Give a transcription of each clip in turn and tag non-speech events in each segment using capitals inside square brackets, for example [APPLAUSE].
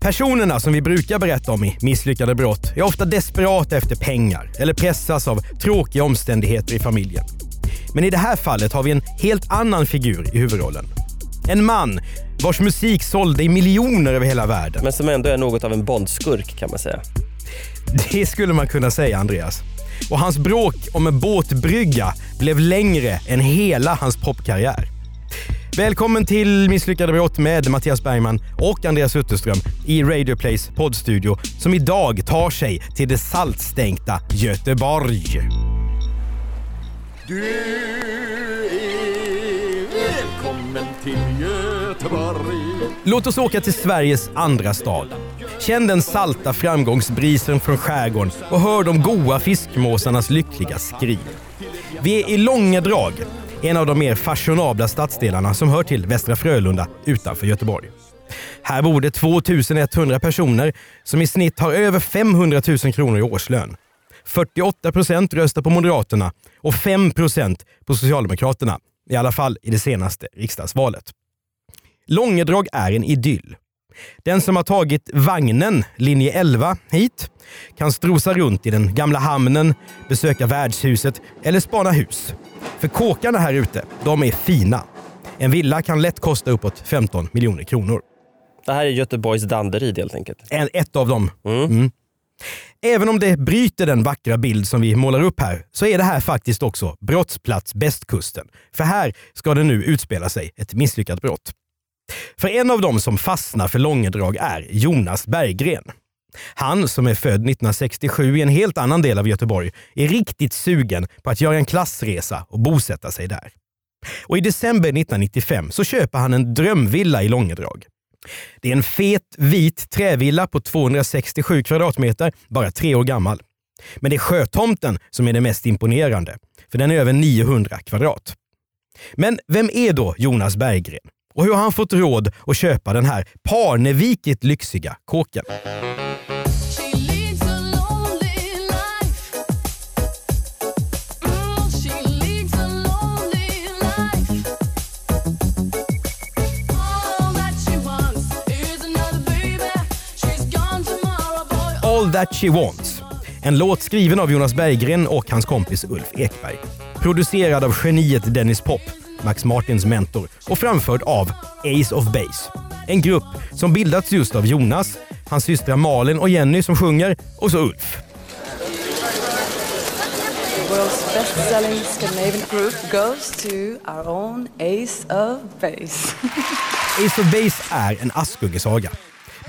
Personerna som vi brukar berätta om i misslyckade brott är ofta desperata efter pengar eller pressas av tråkiga omständigheter i familjen. Men i det här fallet har vi en helt annan figur i huvudrollen. En man vars musik sålde i miljoner över hela världen. Men som ändå är något av en Bondskurk kan man säga. Det skulle man kunna säga Andreas. Och hans bråk om en båtbrygga blev längre än hela hans popkarriär. Välkommen till Misslyckade brott med Mattias Bergman och Andreas Utterström i Radio Plays poddstudio som idag tar sig till det saltstänkta Göteborg. Du är välkommen till Göteborg. Låt oss åka till Sveriges andra stad. Känn den salta framgångsbrisen från skärgården och hör de goa fiskmåsarnas lyckliga skri. Vi är i Långedrag, en av de mer fashionabla stadsdelarna som hör till Västra Frölunda utanför Göteborg. Här bor det 2100 personer som i snitt har över 500 000 kronor i årslön. 48 procent röstar på Moderaterna och 5 procent på Socialdemokraterna. I alla fall i det senaste riksdagsvalet. Långedrag är en idyll. Den som har tagit vagnen, linje 11, hit kan strosa runt i den gamla hamnen, besöka värdshuset eller spana hus. För kåkarna här ute, de är fina. En villa kan lätt kosta uppåt 15 miljoner kronor. Det här är Göteborgs Danderyd helt enkelt. En, ett av dem. Mm. Mm. Även om det bryter den vackra bild som vi målar upp här så är det här faktiskt också brottsplats Bästkusten. För här ska det nu utspela sig ett misslyckat brott. För en av dem som fastnar för långedrag är Jonas Berggren. Han som är född 1967 i en helt annan del av Göteborg är riktigt sugen på att göra en klassresa och bosätta sig där. Och I december 1995 så köper han en drömvilla i Långedrag. Det är en fet vit trävilla på 267 kvadratmeter, bara tre år gammal. Men det är sjötomten som är det mest imponerande, för den är över 900 kvadrat. Men vem är då Jonas Berggren? Och hur har han fått råd att köpa den här parnevikigt lyxiga kåken? All That She Wants. En låt skriven av Jonas Berggren och hans kompis Ulf Ekberg. Producerad av geniet Dennis Pop, Max Martins mentor, och framförd av Ace of Base. En grupp som bildats just av Jonas, hans systrar Malin och Jenny som sjunger och så Ulf. world's best-selling Scandinavian group goes to our own Ace of Base. [LAUGHS] Ace of Base är en Askungesaga.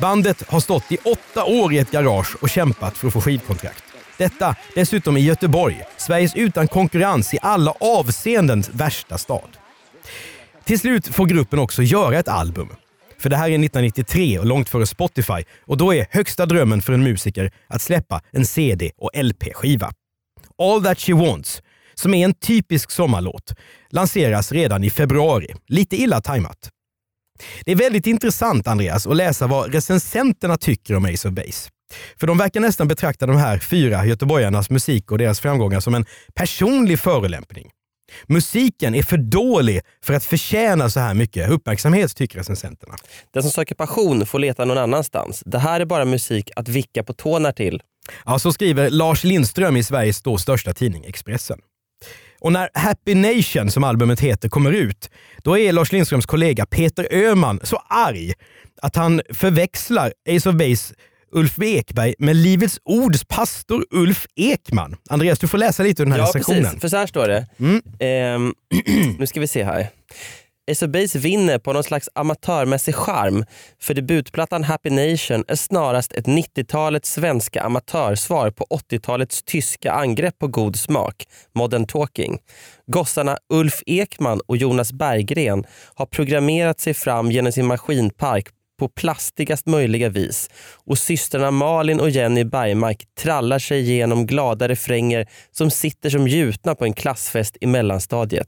Bandet har stått i åtta år i ett garage och kämpat för att få skivkontrakt. Detta dessutom i Göteborg, Sveriges utan konkurrens i alla avseenden värsta stad. Till slut får gruppen också göra ett album. För det här är 1993 och långt före Spotify och då är högsta drömmen för en musiker att släppa en CD och LP-skiva. All That She Wants, som är en typisk sommarlåt, lanseras redan i februari. Lite illa tajmat. Det är väldigt intressant, Andreas, att läsa vad recensenterna tycker om Ace of Base. För de verkar nästan betrakta de här fyra göteborgarnas musik och deras framgångar som en personlig förolämpning. Musiken är för dålig för att förtjäna så här mycket uppmärksamhet, tycker recensenterna. Den som söker passion får leta någon annanstans. Det här är bara musik att vicka på tårna till. Ja, så skriver Lars Lindström i Sveriges då största tidning Expressen. Och när Happy Nation, som albumet heter, kommer ut, då är Lars Lindströms kollega Peter Öhman så arg att han förväxlar Ace of Base Ulf Ekberg med Livets Ords pastor Ulf Ekman. Andreas, du får läsa lite ur den här Ja recensionen. precis, för så här står det. Mm. Ehm, [CLEARS THROAT] nu ska vi se här. Ace of Base vinner på någon slags amatörmässig charm för debutplattan Happy Nation är snarast ett 90-talets svenska amatörsvar på 80-talets tyska angrepp på god smak, Modern Talking. Gossarna Ulf Ekman och Jonas Berggren har programmerat sig fram genom sin maskinpark på plastigast möjliga vis och systrarna Malin och Jenny Bergmark trallar sig igenom glada refränger som sitter som gjutna på en klassfest i mellanstadiet.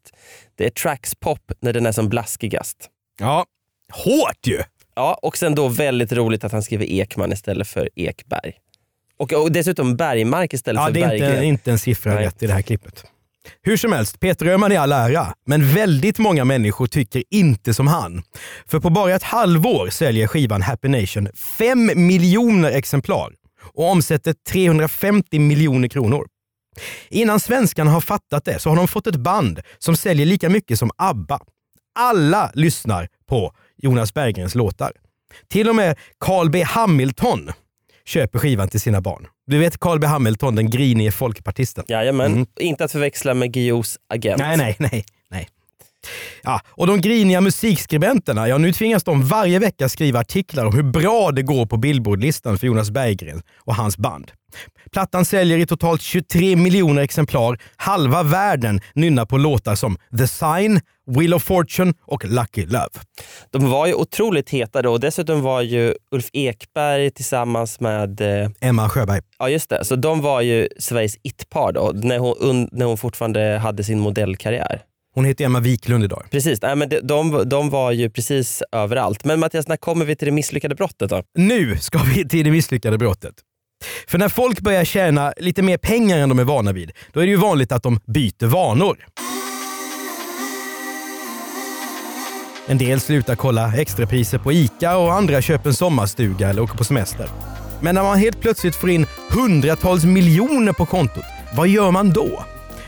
Det är tracks pop när den är som blaskigast. Ja, hårt ju! Ja, och sen då väldigt roligt att han skriver Ekman istället för Ekberg. Och, och dessutom Bergmark istället Ja, för det är Berggren. inte, inte en siffra Nej. rätt i det här klippet. Hur som helst, Peter Öhman är all ära, men väldigt många människor tycker inte som han. För på bara ett halvår säljer skivan Happy Nation 5 miljoner exemplar och omsätter 350 miljoner kronor. Innan svenskarna har fattat det så har de fått ett band som säljer lika mycket som ABBA. Alla lyssnar på Jonas Berggrens låtar. Till och med Carl B Hamilton köper skivan till sina barn. Du vet Carl B Hamilton, den grinige folkpartisten. Jajamän, Mm. inte att förväxla med Guillous agent. Nej, nej, nej. Ja, och de griniga musikskribenterna, ja nu tvingas de varje vecka skriva artiklar om hur bra det går på Billboardlistan för Jonas Berggren och hans band. Plattan säljer i totalt 23 miljoner exemplar. Halva världen nynnar på låtar som The Sign, Wheel of Fortune och Lucky Love. De var ju otroligt heta då och dessutom var ju Ulf Ekberg tillsammans med eh, Emma Sjöberg. Ja just det, så de var ju Sveriges it-par då när hon, när hon fortfarande hade sin modellkarriär. Hon heter Emma Wiklund idag. Precis, nej, men de, de, de var ju precis överallt. Men Mattias, när kommer vi till det misslyckade brottet då? Nu ska vi till det misslyckade brottet. För när folk börjar tjäna lite mer pengar än de är vana vid, då är det ju vanligt att de byter vanor. En del slutar kolla extrapriser på ICA och andra köper en sommarstuga eller åker på semester. Men när man helt plötsligt får in hundratals miljoner på kontot, vad gör man då?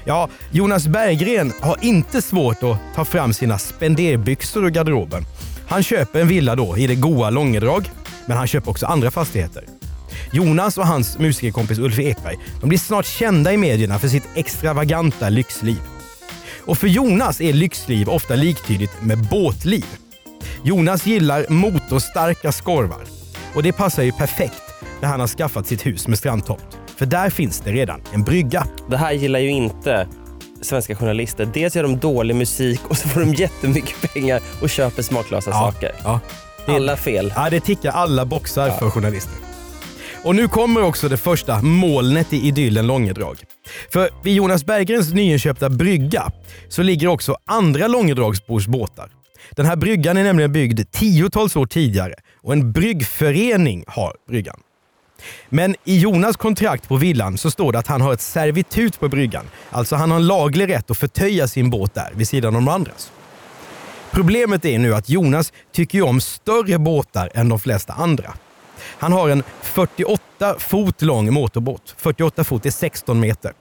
Ja, Jonas Berggren har inte svårt att ta fram sina spenderbyxor ur garderoben. Han köper en villa då i det goa Långedrag, men han köper också andra fastigheter. Jonas och hans musikerkompis Ulf Ekberg de blir snart kända i medierna för sitt extravaganta lyxliv. Och för Jonas är lyxliv ofta liktydigt med båtliv. Jonas gillar motorstarka skorvar och det passar ju perfekt när han har skaffat sitt hus med strandtomt. För där finns det redan en brygga. Det här gillar ju inte svenska journalister. Dels gör de dålig musik och så får de jättemycket pengar och köper smaklösa saker. Ja. Det, Alla fel. ja, det tickar alla boxar för journalister. Och nu kommer också det första molnet i idyllen Långedrag. För vid Jonas Berggrens nyinköpta brygga så ligger också andra Långedragsbors båtar. Den här bryggan är nämligen byggd tiotals år tidigare och en bryggförening har bryggan. Men i Jonas kontrakt på villan så står det att han har ett servitut på bryggan. Alltså han har en laglig rätt att förtöja sin båt där vid sidan om de andras. Problemet är nu att Jonas tycker ju om större båtar än de flesta andra. Han har en 48 fot lång motorbåt. 48 fot är 16 meter.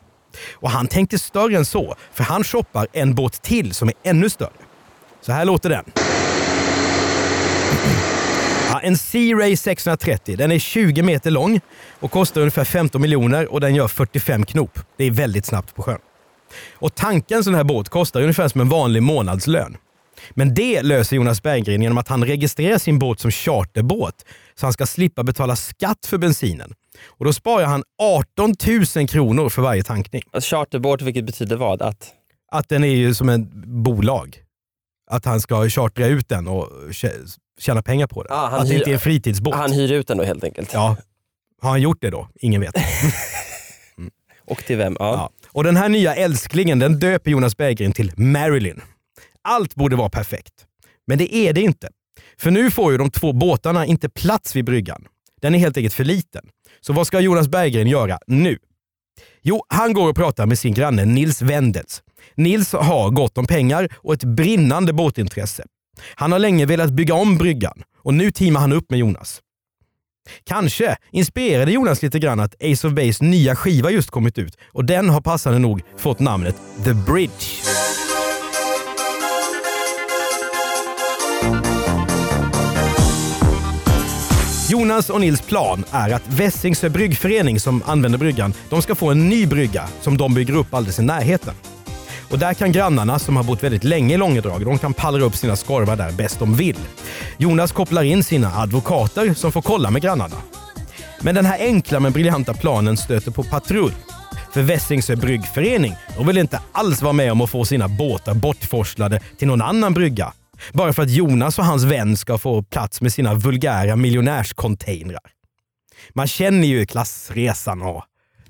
Och han tänkte större än så, för han shoppar en båt till som är ännu större. Så här låter den. En Sea Ray 630. Den är 20 meter lång och kostar ungefär 15 miljoner och den gör 45 knop. Det är väldigt snabbt på sjön. Och tanken en sån här båt kostar ungefär som en vanlig månadslön. Men det löser Jonas Berggren genom att han registrerar sin båt som charterbåt så han ska slippa betala skatt för bensinen. Och då sparar han 18 000 kronor för varje tankning. Alltså, charterbåt, vilket betyder vad? Att Att den är ju som ett bolag. Att han ska chartra ut den och tjäna pengar på det. Ah, han att det inte är en fritidsbåt. han hyr ut den då helt enkelt. Ja. Har han gjort det då? Ingen vet. [LAUGHS] Och till vem? Ja. Ja. Och den här nya älsklingen den döper Jonas Berggren till Marilyn. Allt borde vara perfekt. Men det är det inte. För nu får ju de två båtarna inte plats vid bryggan. Den är helt enkelt för liten. Så vad ska Jonas Berggren göra nu? Jo, han går och pratar med sin granne Nils Wendels. Nils har gott om pengar och ett brinnande båtintresse. Han har länge velat bygga om bryggan och nu teamar han upp med Jonas. Kanske inspirerade Jonas lite grann att Ace of Base nya skiva just kommit ut och den har passande nog fått namnet The Bridge. Jonas och Nils plan är att Vässingsö bryggförening som använder bryggan, de ska få en ny brygga som de bygger upp alldeles i närheten. Och där kan grannarna som har bott väldigt länge i Långedrag, de kan pallra upp sina skorvar där bäst de vill. Jonas kopplar in sina advokater som får kolla med grannarna. Men den här enkla men briljanta planen stöter på patrull. För Vässingsö bryggförening de vill inte alls vara med om att få sina båtar bortforslade till någon annan brygga Bara för att Jonas och hans vän ska få plats med sina vulgära miljonärscontainrar. Man känner ju klassresan och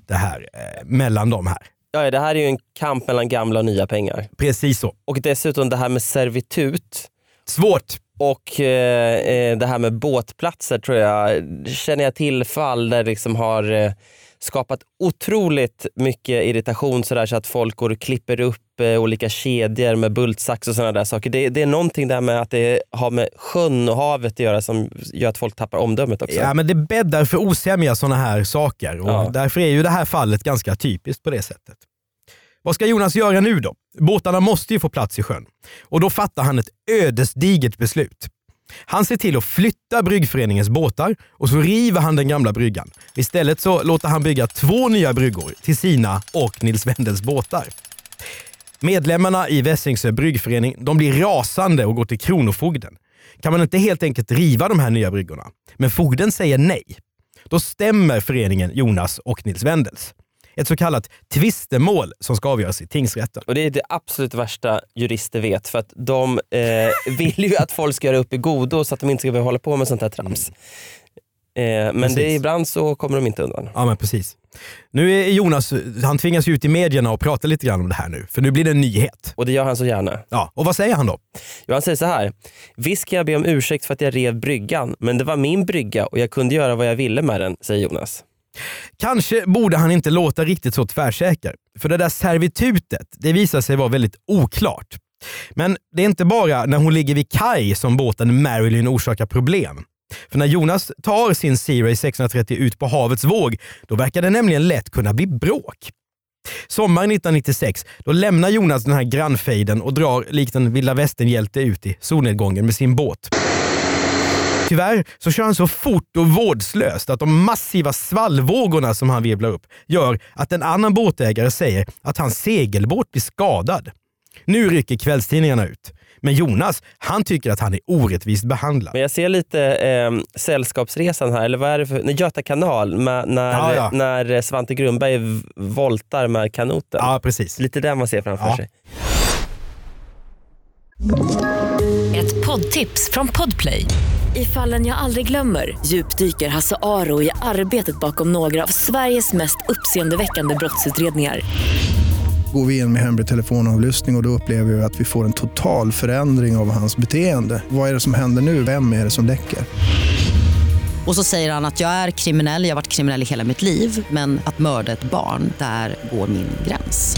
det här eh, mellan dem här. Ja, det här är ju en kamp mellan gamla och nya pengar. Precis så. Och dessutom det här med servitut Svårt. och eh, eh, det här med båtplatser tror jag, känner jag till fall där liksom har eh, skapat otroligt mycket irritation sådär, så att folk går och klipper upp eh, olika kedjor med bultsax och sådana där saker. Det, det är någonting där med att det har med sjön och havet att göra som gör att folk tappar omdömet också. Ja, men det bäddar för osämja sådana här saker och Ja. därför är ju det här fallet ganska typiskt på det sättet. Vad ska Jonas göra nu då? Båtarna måste ju få plats i sjön och då fattar han ett ödesdigert beslut. Han ser till att flytta bryggföreningens båtar och så river han den gamla bryggan. Istället så låter han bygga två nya bryggor till sina och Nils Wendels båtar. Medlemmarna i Vässingsö bryggförening de blir rasande och går till Kronofogden. Kan man inte helt enkelt riva de här nya bryggorna? Men fogden säger nej. Då stämmer föreningen Jonas och Nils Wendels. Ett så kallat tvistemål som ska avgöras i tingsrätten. Och det är det absolut värsta jurister vet för att de eh, vill ju att folk ska göra upp i godo så att de inte ska behöva hålla på med sånt här trams. Eh, men Precis. det, ibland så kommer de inte undan. Ja men precis. Nu är Jonas, han tvingas ut i medierna och prata lite grann om det här nu. För nu blir det en nyhet. Och det gör han så gärna. Ja, och vad säger han då? Jo, han säger så här. Visst kan jag be om ursäkt för att jag rev bryggan, men det var min brygga och jag kunde göra vad jag ville med den, säger Jonas. Kanske borde han inte låta riktigt så tvärsäker. För det där servitutet, det visar sig vara väldigt oklart. Men det är inte bara när hon ligger vid kaj som båten Marilyn orsakar problem. För när Jonas tar sin Sea-Ray 630 ut på havets våg, då verkar det nämligen lätt kunna bli bråk. Sommaren 1996 då lämnar Jonas den här grannfejden och drar likt en vilda västern-hjälte ut i solnedgången med sin båt. Tyvärr så kör han så fort och vårdslöst att de massiva svallvågorna som han virvlar upp gör att en annan båtägare säger att hans segelbåt blir skadad. Nu rycker kvällstidningarna ut. Men Jonas, han tycker att han är orättvist behandlad. Men jag ser lite eh, Sällskapsresan här, eller vad är det för, nej, Göta kanal, med, när, Ja, ja. när Svante Grundberg voltar med kanoten. Ja, precis. Lite där man ser framför Ja. sig. Ett poddtips från Podplay. I fallen jag aldrig glömmer djupdyker Hasse Aro i arbetet bakom några av Sveriges mest uppseendeväckande brottsutredningar. Går vi in med hemlig telefonavlyssning och, och då upplever vi att vi får en total förändring av hans beteende. Vad är det som händer nu? Vem är det som läcker? Och så säger han att jag är kriminell, jag har varit kriminell i hela mitt liv men att mörda ett barn, där går min gräns.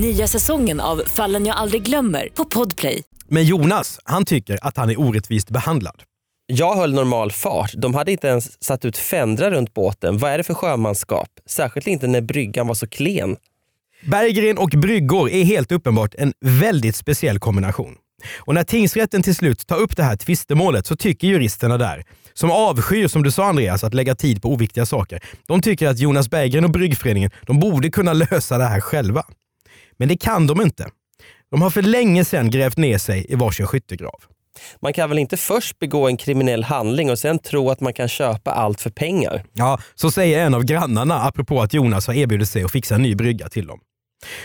Nya säsongen av Fallen jag aldrig glömmer på Podplay. Men Jonas, han tycker att han är orättvist behandlad. Jag höll normal fart. De hade inte ens satt ut fändrar runt båten. Vad är det för sjömanskap? Särskilt inte när bryggan var så klen. Berggren och bryggor är helt uppenbart en väldigt speciell kombination. Och när tingsrätten till slut tar upp det här tvistemålet så tycker juristerna där, som avskyr, som du sa Andreas, att lägga tid på oviktiga saker. De tycker att Jonas Berggren och Bryggföreningen de borde kunna lösa det här själva. Men det kan de inte. De har för länge sedan grävt ner sig i varsin skyttegrav. Man kan väl inte först begå en kriminell handling och sen tro att man kan köpa allt för pengar? Ja, så säger en av grannarna apropå att Jonas har erbjudit sig att fixa en ny brygga till dem.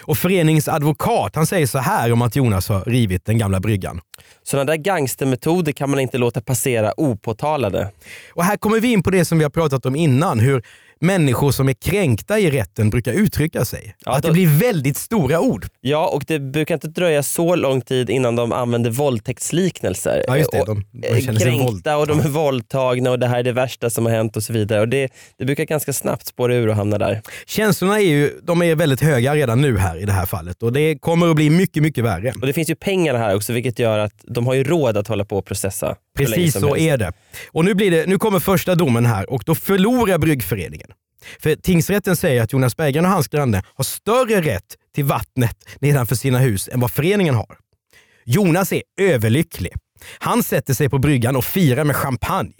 Och föreningens advokat han säger så här om att Jonas har rivit den gamla bryggan. Sådana där gangstermetoder kan man inte låta passera opåtalade. Och här kommer vi in på det som vi har pratat om innan, hur människor som är kränkta i rätten brukar uttrycka sig. Ja, att då- det blir väldigt stora ord. Ja, och det brukar inte dröja så lång tid innan de använder våldtäktsliknelser. Ja, just det. De- de kränkta och de är våldtagna och det här är det värsta som har hänt och så vidare. Och det, det brukar ganska snabbt spåra ur och hamna där. Känslorna är ju de är väldigt höga redan nu här i det här fallet och det kommer att bli mycket, mycket värre. Och det finns ju pengar här också vilket gör att de har ju råd att hålla på och processa. Precis så helst. är det. Och nu, blir det. nu kommer första domen här och då förlorar bryggföreningen. För tingsrätten säger att Jonas Berggren och hans granne har större rätt till vattnet nedanför sina hus än vad föreningen har. Jonas är överlycklig. Han sätter sig på bryggan och firar med champagne.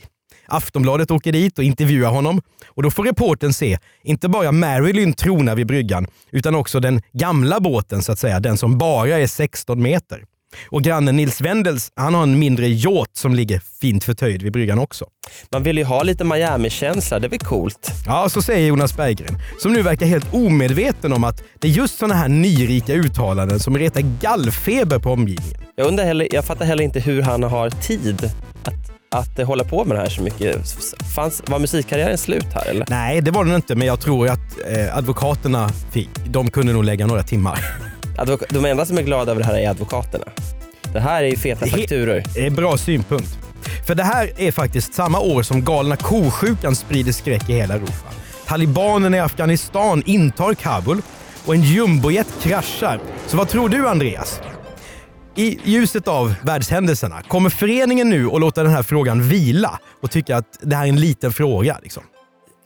Aftonbladet åker dit och intervjuar honom och då får reporten se inte bara Marilyn trona vid bryggan utan också den gamla båten så att säga, den som bara är 16 meter. Och grannen Nils Wendels, han har en mindre yacht som ligger fint förtöjd vid bryggan också. Man vill ju ha lite Miami-känsla, det är väl coolt? Ja, så säger Jonas Berggren, som nu verkar helt omedveten om att det är just sådana här nyrika uttalanden som retar gallfeber på omgivningen. Jag, undrar heller, jag fattar heller inte hur han har tid att, att eh, hålla på med det här så mycket. Fanns, var musikkarriären slut här eller? Nej, det var den inte, men jag tror att eh, advokaterna fick, de kunde nog lägga några timmar. De enda som är glada över det här är advokaterna. Det här är ju feta fakturor. Det är bra synpunkt. För det här är faktiskt samma år som galna kosjukan sprider skräck i hela Europa. Talibanerna i Afghanistan intar Kabul och en jumbojet kraschar. Så vad tror du Andreas? I ljuset av världshändelserna, kommer föreningen nu att låta den här frågan vila och tycka att det här är en liten fråga? Liksom?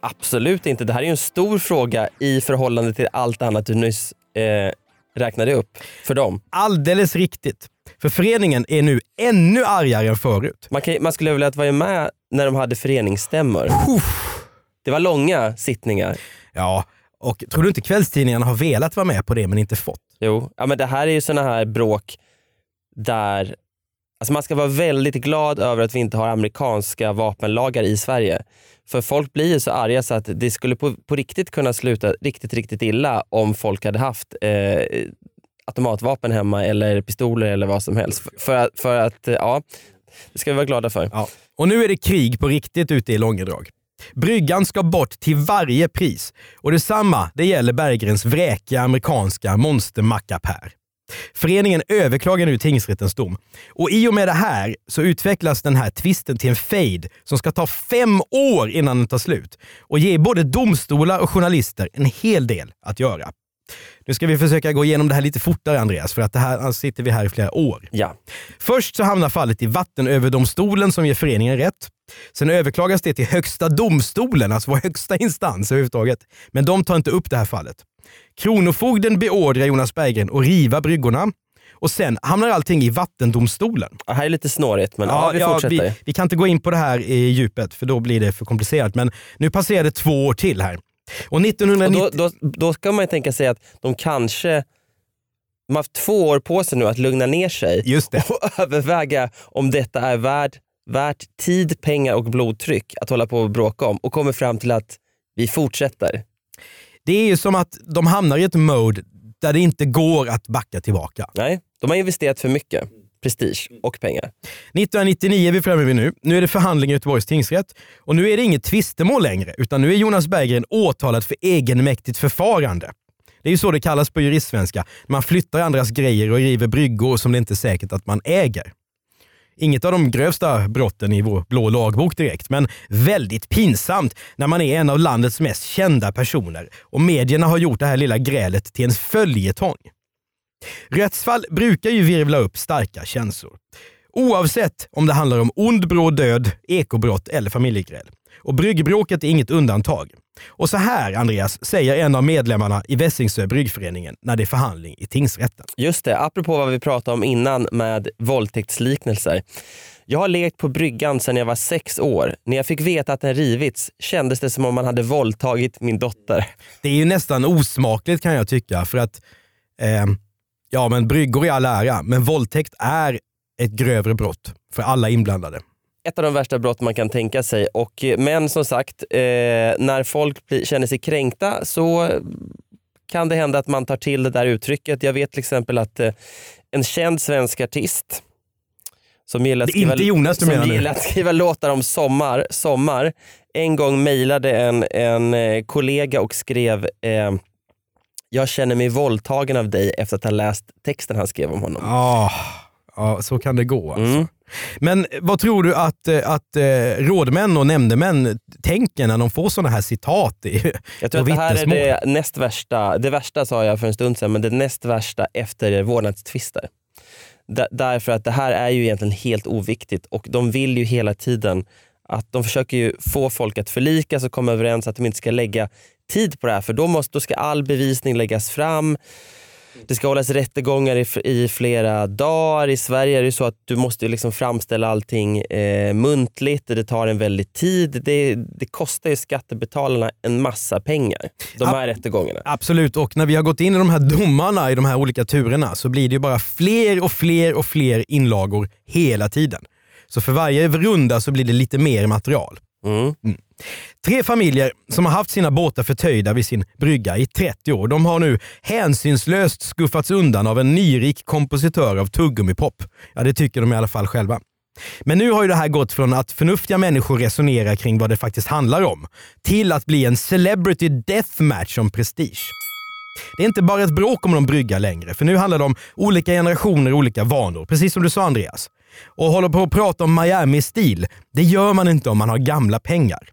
Absolut inte. Det här är ju en stor fråga i förhållande till allt annat du nyss eh, räknade upp för dem. Alldeles riktigt. För föreningen är nu ännu argare än förut. Man, kan, man skulle vilja vara med när de hade föreningsstämmor. Det var långa sittningar. Ja, och tror du inte kvällstidningarna har velat vara med på det men inte fått? Jo, ja, men det här är ju såna här bråk där alltså man ska vara väldigt glad över att vi inte har amerikanska vapenlagar i Sverige. För folk blir ju så arga så att det skulle på, på riktigt kunna sluta riktigt, riktigt illa om folk hade haft eh, automatvapen hemma eller pistoler eller vad som helst. För, för, att- för att, eh, ja, det ska vi vara glada för. Ja. Och nu är det krig på riktigt ute i Långedrag. Bryggan ska bort till varje pris. Och detsamma det gäller Berggrens vräkiga amerikanska monstermackapär. Föreningen överklagar nu tingsrättens dom. Och i och med det här så utvecklas den här tvisten till en fade som ska ta fem år innan den tar slut och ge både domstolar och journalister en hel del att göra. Nu ska vi försöka gå igenom det här lite fortare Andreas, för att det här alltså sitter vi här i flera år. Ja. Först så hamnar fallet i Vattenöverdomstolen som ger föreningen rätt. Sen överklagas det till Högsta domstolen, alltså vår högsta instans överhuvudtaget. Men de tar inte upp det här fallet. Kronofogden beordrar Jonas Berggren att riva bryggorna. Och sen hamnar allting i Vattendomstolen. Det här är lite snårigt men ja, vi fortsätter. vi, vi kan inte gå in på det här i djupet för då blir det för komplicerat. Men nu passerar det två år till här. Och 1990... Och då, då, då ska man ju tänka sig att de kanske de har haft två år på sig nu att lugna ner sig Just det. [LAUGHS] och överväga om detta är värt, värt tid, pengar och blodtryck att hålla på och bråka om och kommer fram till att vi fortsätter. Det är ju som att de hamnar i ett mode där det inte går att backa tillbaka. Nej, de har investerat för mycket prestige och pengar. 1999 är vi framme vid nu. Nu är det förhandling i Göteborgs tingsrätt och nu är det inget tvistemål längre utan nu är Jonas Berggren åtalad för egenmäktigt förfarande. Det är ju så det kallas på juristsvenska. Man flyttar andras grejer och river bryggor som det inte är säkert att man äger. Inget av de grövsta brotten i vår blå lagbok direkt, men väldigt pinsamt när man är en av landets mest kända personer och medierna har gjort det här lilla grälet till en följetong. Rättsfall brukar ju virvla upp starka känslor. Oavsett om det handlar om ond bråd död, ekobrott eller familjegräl. Och bryggbråket är inget undantag. Och så här, Andreas, säger en av medlemmarna i Vässingsö bryggföreningen när det är förhandling i tingsrätten. Just det, apropå vad vi pratade om innan med våldtäktsliknelser. Jag har lekt på bryggan sedan jag var sex år. När jag fick veta att den rivits kändes det som om man hade våldtagit min dotter. Det är ju nästan osmakligt kan jag tycka, för att eh, ja, men bryggor i all ära, men våldtäkt är ett grövre brott för alla inblandade. Ett av de värsta brott man kan tänka sig. Och, eh, men som sagt, eh, när folk blir, känner sig kränkta så kan det hända att man tar till det där uttrycket. Jag vet till exempel att eh, en känd svensk artist som gillar att inte Jonas du menar nu. att skriva låtar om sommar, sommar en gång mejlade en, en eh, kollega och skrev eh, jag känner mig våldtagen av dig efter att ha läst texten han skrev om honom. Ja, ja så kan det gå. Alltså. Mm. Men vad tror du att, eh, att eh, rådmän och nämndemän tänker när de får sådana här citat i Jag tror att det här är det näst värsta, det värsta sa jag för en stund sedan, men det näst värsta efter vårdnadstvister. Därför att det här är ju egentligen helt oviktigt och de vill ju hela tiden att de försöker ju få folk att förlikas och komma överens att de inte ska lägga tid på det här för då, måste, då ska all bevisning läggas fram. Det ska hållas rättegångar i, i flera dagar. I Sverige är det så att du måste liksom framställa allting eh, muntligt. Det tar en väldigt tid. Det, det kostar ju skattebetalarna en massa pengar. De här rättegångarna. Absolut, och när vi har gått in i de här domarna i de här olika turerna så blir det ju bara fler och fler och fler inlagor hela tiden. Så för varje runda så blir det lite mer material. Mm. mm. Tre familjer som har haft sina båtar förtöjda vid sin brygga i 30 år. De har nu hänsynslöst skuffats undan av en nyrik kompositör av tuggummipop. Ja, det tycker de i alla fall själva. Men nu har ju det här gått från att förnuftiga människor resonerar kring vad det faktiskt handlar om till att bli en celebrity deathmatch om prestige. Det är inte bara ett bråk om någon brygga längre, för nu handlar det om olika generationer och olika vanor. Precis som du sa Andreas. Och håller på att prata om Miami-stil, det gör man inte om man har gamla pengar.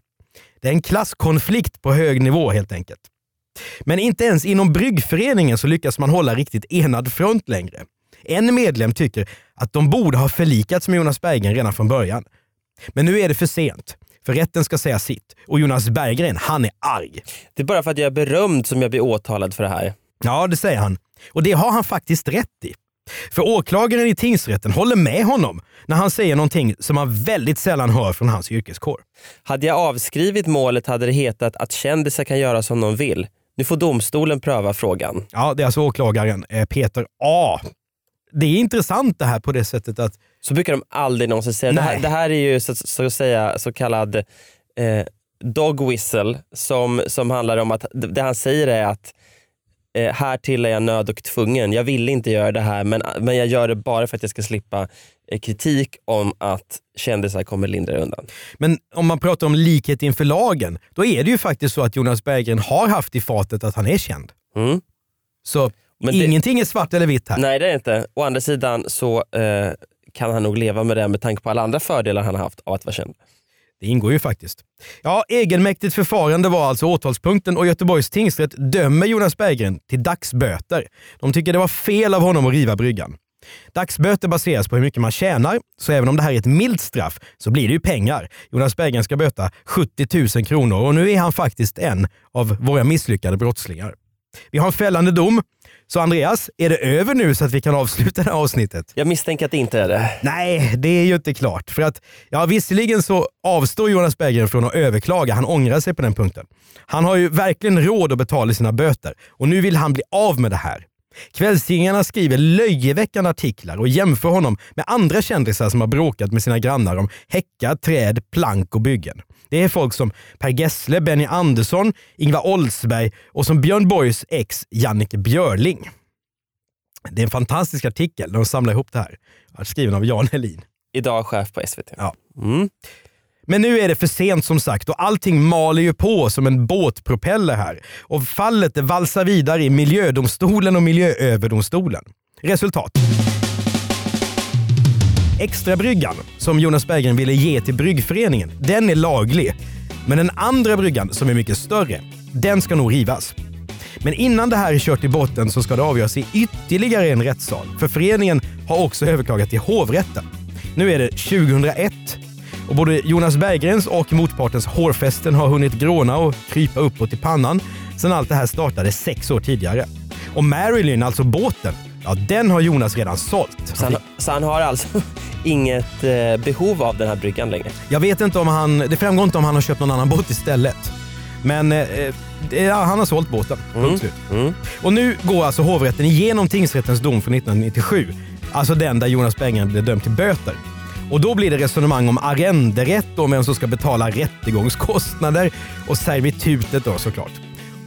Det är en klasskonflikt på hög nivå helt enkelt. Men inte ens inom bryggföreningen så lyckas man hålla riktigt enad front längre. En medlem tycker att de borde ha förlikats med Jonas Berggren redan från början. Men nu är det för sent. För rätten ska säga sitt. Och Jonas Berggren, han är arg. Det är bara för att jag är berömd som jag blir åtalad för det här. Ja, det säger han. Och det har han faktiskt rätt i. För åklagaren i tingsrätten håller med honom när han säger någonting som man väldigt sällan hör från hans yrkeskår. Hade jag avskrivit målet hade det hetat att kändisar kan göra som de vill. Nu får domstolen pröva frågan. Ja, det är alltså åklagaren eh, Peter A. Det är intressant det här på det sättet att... Så brukar de aldrig någonsin säga. Det här, det här är ju så, så att säga så kallad eh, dog whistle som, som handlar om att det han säger är att eh, här till är jag nöd och tvungen. Jag ville inte göra det här men, men jag gör det bara för att jag ska slippa eh, kritik om att kändisar kommer lindra undan. Men om man pratar om likhet inför lagen, då är det ju faktiskt så att Jonas Berggren har haft i fatet att han är känd. Mm. Så Men det- ingenting är svart eller vitt här. Nej det är det inte. Å andra sidan så eh, kan han nog leva med det med tanke på alla andra fördelar han har haft av att vara känd. Det ingår ju faktiskt. Ja, egenmäktigt förfarande var alltså åtalspunkten och Göteborgs tingsrätt dömer Jonas Berggren till dagsböter. De tycker det var fel av honom att riva bryggan. Dagsböter baseras på hur mycket man tjänar, så även om det här är ett milt straff så blir det ju pengar. Jonas Berggren ska böta 70 000 kronor och nu är han faktiskt en av våra misslyckade brottslingar. Vi har en fällande dom. Så Andreas, är det över nu så att vi kan avsluta det här avsnittet? Jag misstänker att det inte är det. Nej, det är ju inte klart. För att, ja, visserligen så avstår Jonas Berggren från att överklaga. Han ångrar sig på den punkten. Han har ju verkligen råd att betala sina böter och nu vill han bli av med det här. Kvällstidningarna skriver löjeväckande artiklar och jämför honom med andra kändisar som har bråkat med sina grannar om häckar, träd, plank och byggen. Det är folk som Per Gessle, Benny Andersson, Ingvar Oldsberg och som Björn Borgs ex Jannike Björling. Det är en fantastisk artikel. De samlar ihop det här. Skriven av Jan Helin. Idag chef på SVT. Ja. Mm. Men nu är det för sent som sagt och allting maler ju på som en båtpropeller här. Och fallet valsar vidare i miljödomstolen och miljööverdomstolen. Resultat. Extrabryggan som Jonas Berggren ville ge till bryggföreningen, den är laglig. Men den andra bryggan som är mycket större, den ska nog rivas. Men innan det här är kört i botten så ska det avgöras i ytterligare en rättssal. För föreningen har också överklagat till hovrätten. Nu är det 2001 och både Jonas Berggrens och motpartens hårfästen har hunnit gråna och krypa uppåt i pannan sedan allt det här startade sex år tidigare. Och Marilyn, alltså båten, ja den har Jonas redan sålt. Så han, så han har alltså [LAUGHS] inget eh, behov av den här bryggan längre? Jag vet inte om han, det framgår inte om han har köpt någon annan båt istället. Men eh, det, ja, han har sålt båten. Punkt slut. Mm. Och nu går alltså hovrätten igenom tingsrättens dom från 1997. Alltså den där Jonas Berggren blev dömd till böter. Och då blir det resonemang om arrenderätt och vem som ska betala rättegångskostnader och servitutet då såklart.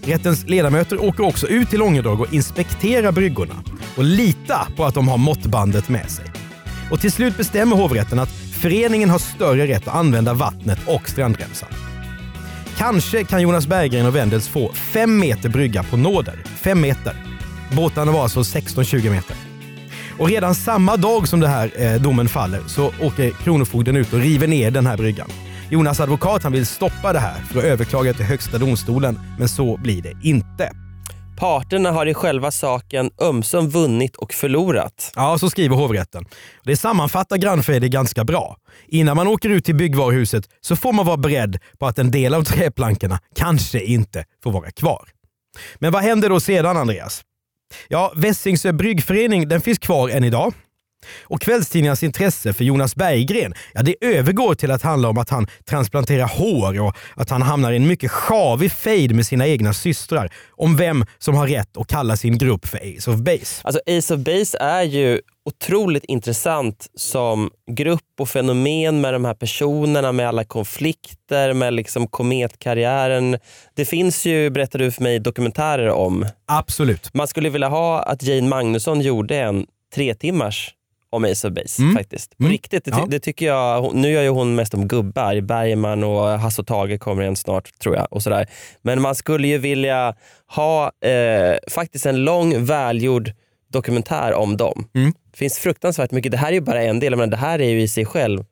Rättens ledamöter åker också ut till Långedrag och inspekterar bryggorna och lita på att de har måttbandet med sig. Och till slut bestämmer hovrätten att föreningen har större rätt att använda vattnet och strandremsan. Kanske kan Jonas Berggren och Wendels få fem meter brygga på nåder. Fem meter. Båtarna var alltså 16-20 meter. Och redan samma dag som det här eh, domen faller så åker Kronofogden ut och river ner den här bryggan. Jonas advokat han vill stoppa det här för att överklaga till Högsta domstolen, men så blir det inte. Parterna har i själva saken ömsom vunnit och förlorat. Ja, så skriver hovrätten. Det sammanfattar Grannfredi ganska bra. Innan man åker ut till byggvaruhuset så får man vara beredd på att en del av träplankorna kanske inte får vara kvar. Men vad händer då sedan Andreas? Ja, Vässingsö bryggförening den finns kvar än idag. Och kvällstidningarnas intresse för Jonas Berggren, ja det övergår till att handla om att han transplanterar hår och att han hamnar i en mycket sjavig fejd med sina egna systrar om vem som har rätt att kalla sin grupp för Ace of Base. Alltså Ace of Base är ju otroligt intressant som grupp och fenomen med de här personerna, med alla konflikter, med liksom kometkarriären. Det finns ju, berättade du för mig, dokumentärer om. Absolut. Man skulle vilja ha att Jane Magnusson gjorde en tre timmars om Ace of Base Mm. faktiskt. På Mm. riktigt, det, Ja. det tycker jag. Nu gör ju hon mest om gubbar, Bergman och Hasse och Tage kommer en snart tror jag. Och sådär. Men man skulle ju vilja ha eh, faktiskt en lång välgjord dokumentär om dem. Mm. Det finns fruktansvärt mycket. Det här är ju bara en del, men det här är ju i sig själv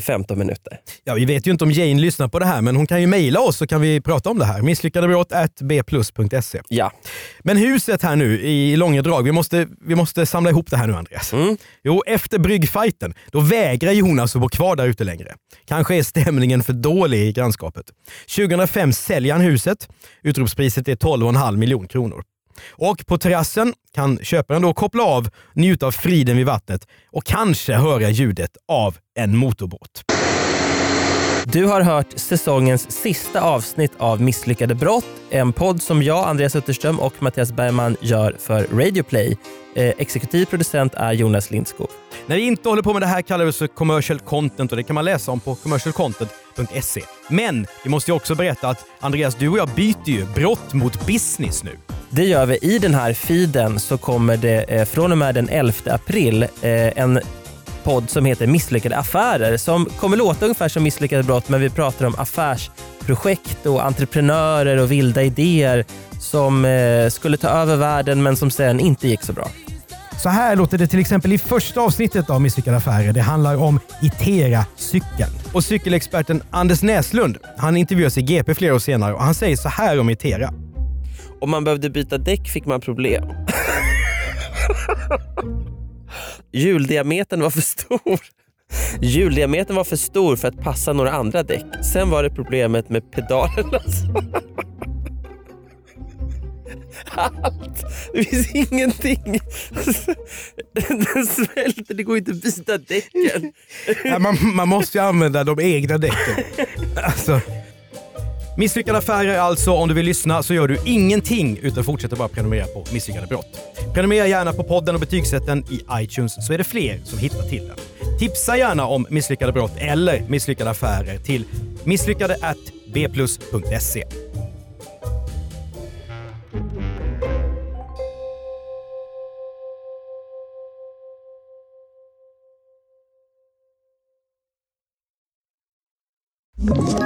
15 minuter. Ja, vi vet ju inte om Jane lyssnar på det här, men hon kan ju mejla oss så kan vi prata om det här. Misslyckadebrott.bplus.se. Ja. Men huset här nu i långa drag, vi måste, vi måste samla ihop det här nu Andreas. Mm. Jo, efter bryggfighten, då vägrar Jonas att bo kvar där ute längre. Kanske är stämningen för dålig i grannskapet. 2005 säljer han huset. Utropspriset är 12,5 miljoner kronor. Och på terrassen kan köparen då koppla av, njuta av friden vid vattnet och kanske höra ljudet av en motorbåt. Du har hört säsongens sista avsnitt av Misslyckade brott. En podd som jag, Andreas Utterström och Mattias Bergman gör för Radio Play. Eh, exekutiv producent är Jonas Lindskog. När vi inte håller på med det här kallar vi oss för commercial content och det kan man läsa om på commercialcontent.se. Men vi måste ju också berätta att Andreas, du och jag byter ju brott mot business nu. Det gör vi. I den här feeden så kommer det eh, från och med den 11 april eh, en podd som heter Misslyckade affärer som kommer låta ungefär som Misslyckade brott men vi pratar om affärsprojekt och entreprenörer och vilda idéer som eh, skulle ta över världen men som sen inte gick så bra. Så här låter det till exempel i första avsnittet av Misslyckade affärer. Det handlar om Itera-cykeln. Och cykelexperten Anders Näslund, han intervjuas i GP flera år senare och han säger så här om Itera. Om man behövde byta däck fick man problem. Hjuldiametern var för stor. Hjuldiametern var för stor för att passa några andra däck. Sen var det problemet med pedalerna. Allt. Det finns ingenting. Den svälter, det går inte att byta däcken. Man, man måste ju använda de egna däcken. Alltså. Misslyckade affärer alltså. Om du vill lyssna så gör du ingenting utan fortsätter bara prenumerera på Misslyckade brott. Prenumerera gärna på podden och betygsätt den i iTunes så är det fler som hittar till den. Tipsa gärna om Misslyckade brott eller Misslyckade affärer till misslyckade bplus.se. you